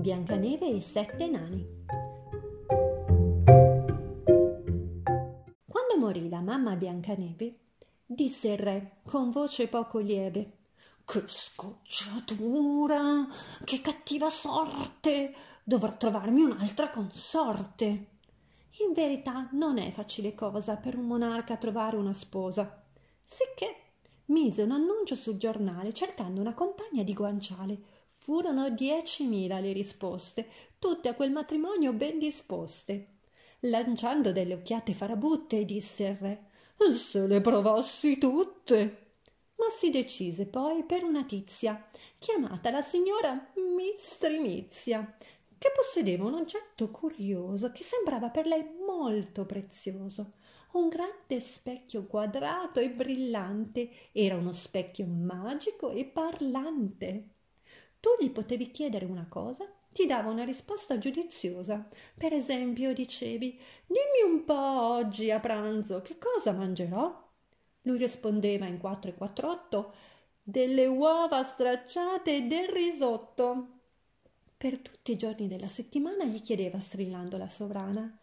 Biancaneve e i sette nani. Quando morì la mamma Biancaneve, disse il re con voce poco lieve Che scocciatura, che cattiva sorte, dovrò trovarmi un'altra consorte. In verità non è facile cosa per un monarca trovare una sposa, sicché mise un annuncio sul giornale cercando una compagna di guanciale Furono diecimila le risposte, tutte a quel matrimonio ben disposte. Lanciando delle occhiate farabutte, disse il re, se le provassi tutte. Ma si decise poi per una tizia, chiamata la signora Mistrimizia, che possedeva un oggetto curioso che sembrava per lei molto prezioso. Un grande specchio quadrato e brillante, era uno specchio magico e parlante. Tu gli potevi chiedere una cosa, ti dava una risposta giudiziosa. Per esempio, dicevi: Dimmi un po' oggi a pranzo che cosa mangerò? Lui rispondeva in 4 e 48 delle uova stracciate e del risotto. Per tutti i giorni della settimana gli chiedeva strillando la sovrana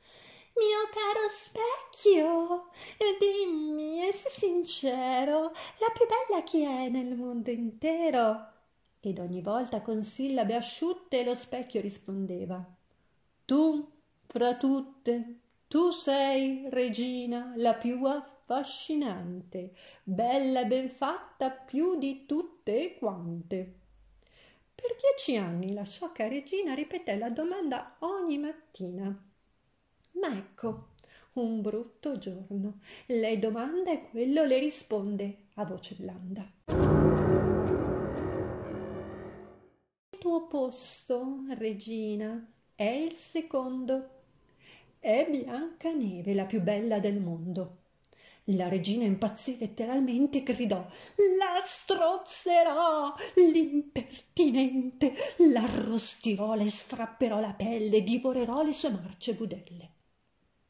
mio caro specchio, dimmi, e sii sincero, la più bella chi è nel mondo intero? Ed ogni volta con sillabe asciutte lo specchio rispondeva. Tu fra tutte tu sei regina la più affascinante bella e ben fatta più di tutte quante. Per dieci anni la sciocca regina ripeté la domanda ogni mattina. Ma ecco un brutto giorno. Lei domanda e quello le risponde a voce blanda tuo posto, regina, è il secondo. È Biancaneve, la più bella del mondo. La regina impazzì letteralmente e gridò La strozzerò, l'impertinente, l'arrostirò, le strapperò la pelle, divorerò le sue marce budelle.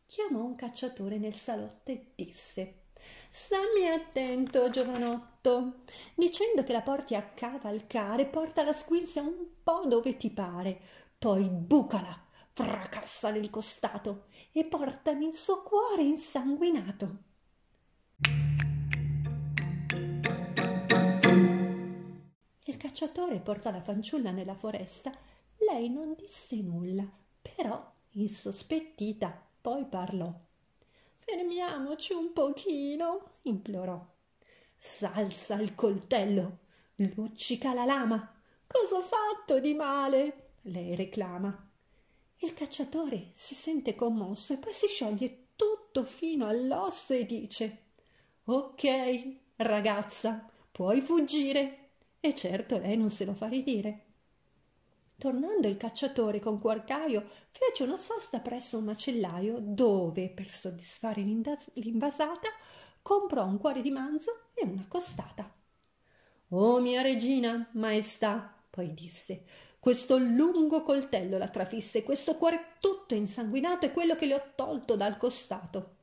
Chiamò un cacciatore nel salotto e disse Stammi attento, giovanotto, dicendo che la porti a cavalcare, porta la squilzia un po' dove ti pare, poi bucala, fracassale il costato e portami il suo cuore insanguinato. Il cacciatore portò la fanciulla nella foresta. Lei non disse nulla, però, insospettita, poi parlò. Fermiamoci un pochino, implorò. S'alza il coltello, luccica la lama. Cosa ho fatto di male? lei reclama. Il cacciatore si sente commosso e poi si scioglie tutto fino all'osso e dice Ok, ragazza, puoi fuggire. E certo lei non se lo fa ridire. Tornando il cacciatore con Quarcaio fece una sosta presso un macellaio dove, per soddisfare l'invasata, comprò un cuore di manzo e una costata. Oh mia regina, maestà, poi disse, questo lungo coltello la trafisse, questo cuore tutto insanguinato è quello che le ho tolto dal costato.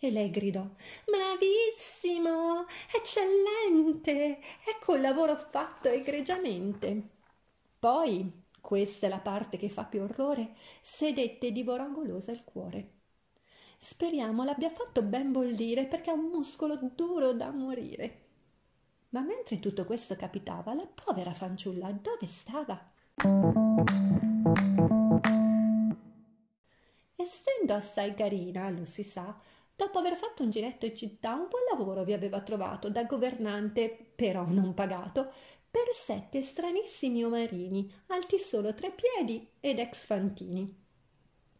E lei gridò Bravissimo, eccellente, ecco il lavoro fatto egregiamente. Poi questa è la parte che fa più orrore, sedette e divorò golosa il cuore. Speriamo l'abbia fatto ben bollire perché ha un muscolo duro da morire. Ma mentre tutto questo capitava, la povera fanciulla dove stava? Essendo assai carina, lo si sa, dopo aver fatto un giretto in città, un buon lavoro vi aveva trovato da governante, però non pagato, per sette stranissimi omarini, alti solo tre piedi ed ex fantini.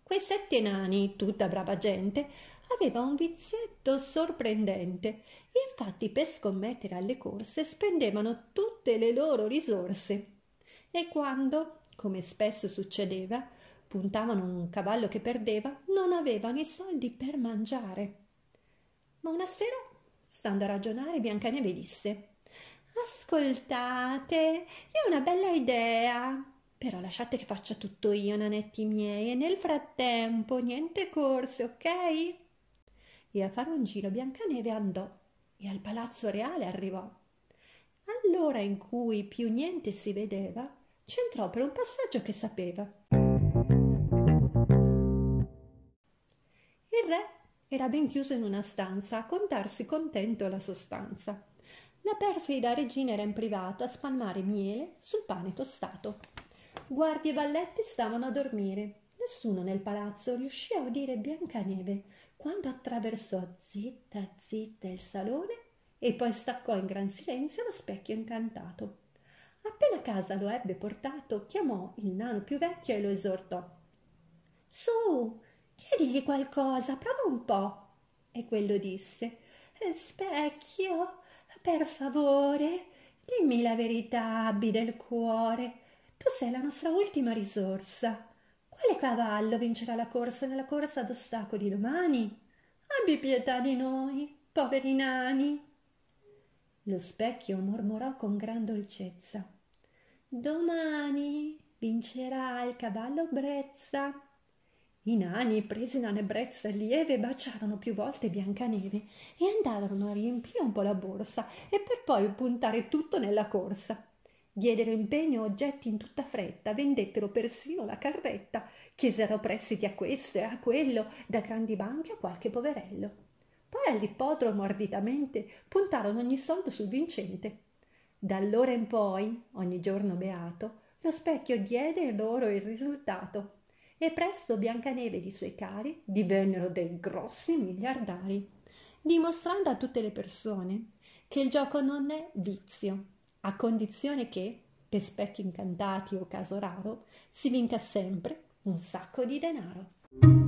Quei sette nani, tutta brava gente, aveva un vizietto sorprendente. Infatti per scommettere alle corse spendevano tutte le loro risorse. E quando, come spesso succedeva, puntavano un cavallo che perdeva, non avevano i soldi per mangiare. Ma una sera, stando a ragionare, Biancaneve disse Ascoltate, è una bella idea. Però lasciate che faccia tutto io, nanetti miei, e nel frattempo niente corse, ok? E a fare un giro Biancaneve andò e al palazzo reale arrivò. All'ora in cui più niente si vedeva, C'entrò per un passaggio che sapeva. Il re era ben chiuso in una stanza a contarsi contento la sostanza. La perfida regina era in privato a spalmare miele sul pane tostato. Guardie e balletti stavano a dormire. Nessuno nel palazzo riuscì a udire Biancaneve quando attraversò zitta zitta il salone e poi staccò in gran silenzio lo specchio incantato. Appena a casa lo ebbe portato, chiamò il nano più vecchio e lo esortò. Su, chiedigli qualcosa, prova un po'. E quello disse, Specchio, per favore, dimmi la verità, abbi del cuore. Tu sei la nostra ultima risorsa. Quale cavallo vincerà la corsa nella corsa ad ostacoli domani? Abbi pietà di noi, poveri nani. Lo specchio mormorò con gran dolcezza. Domani vincerà il cavallo Brezza. I nani, presi da un'ebbrezza lieve, baciarono più volte Biancaneve e andarono a riempire un po' la borsa e per poi puntare tutto nella corsa. Diedero impegno oggetti in tutta fretta, vendettero persino la carretta, chiesero prestiti a questo e a quello, da grandi banche a qualche poverello. Poi all'ippodromo arditamente puntarono ogni soldo sul vincente. Da allora in poi, ogni giorno beato, lo specchio diede loro il risultato e presto Biancaneve ed i suoi cari divennero dei grossi miliardari, dimostrando a tutte le persone che il gioco non è vizio, a condizione che, per specchi incantati o caso raro, si vinca sempre un sacco di denaro.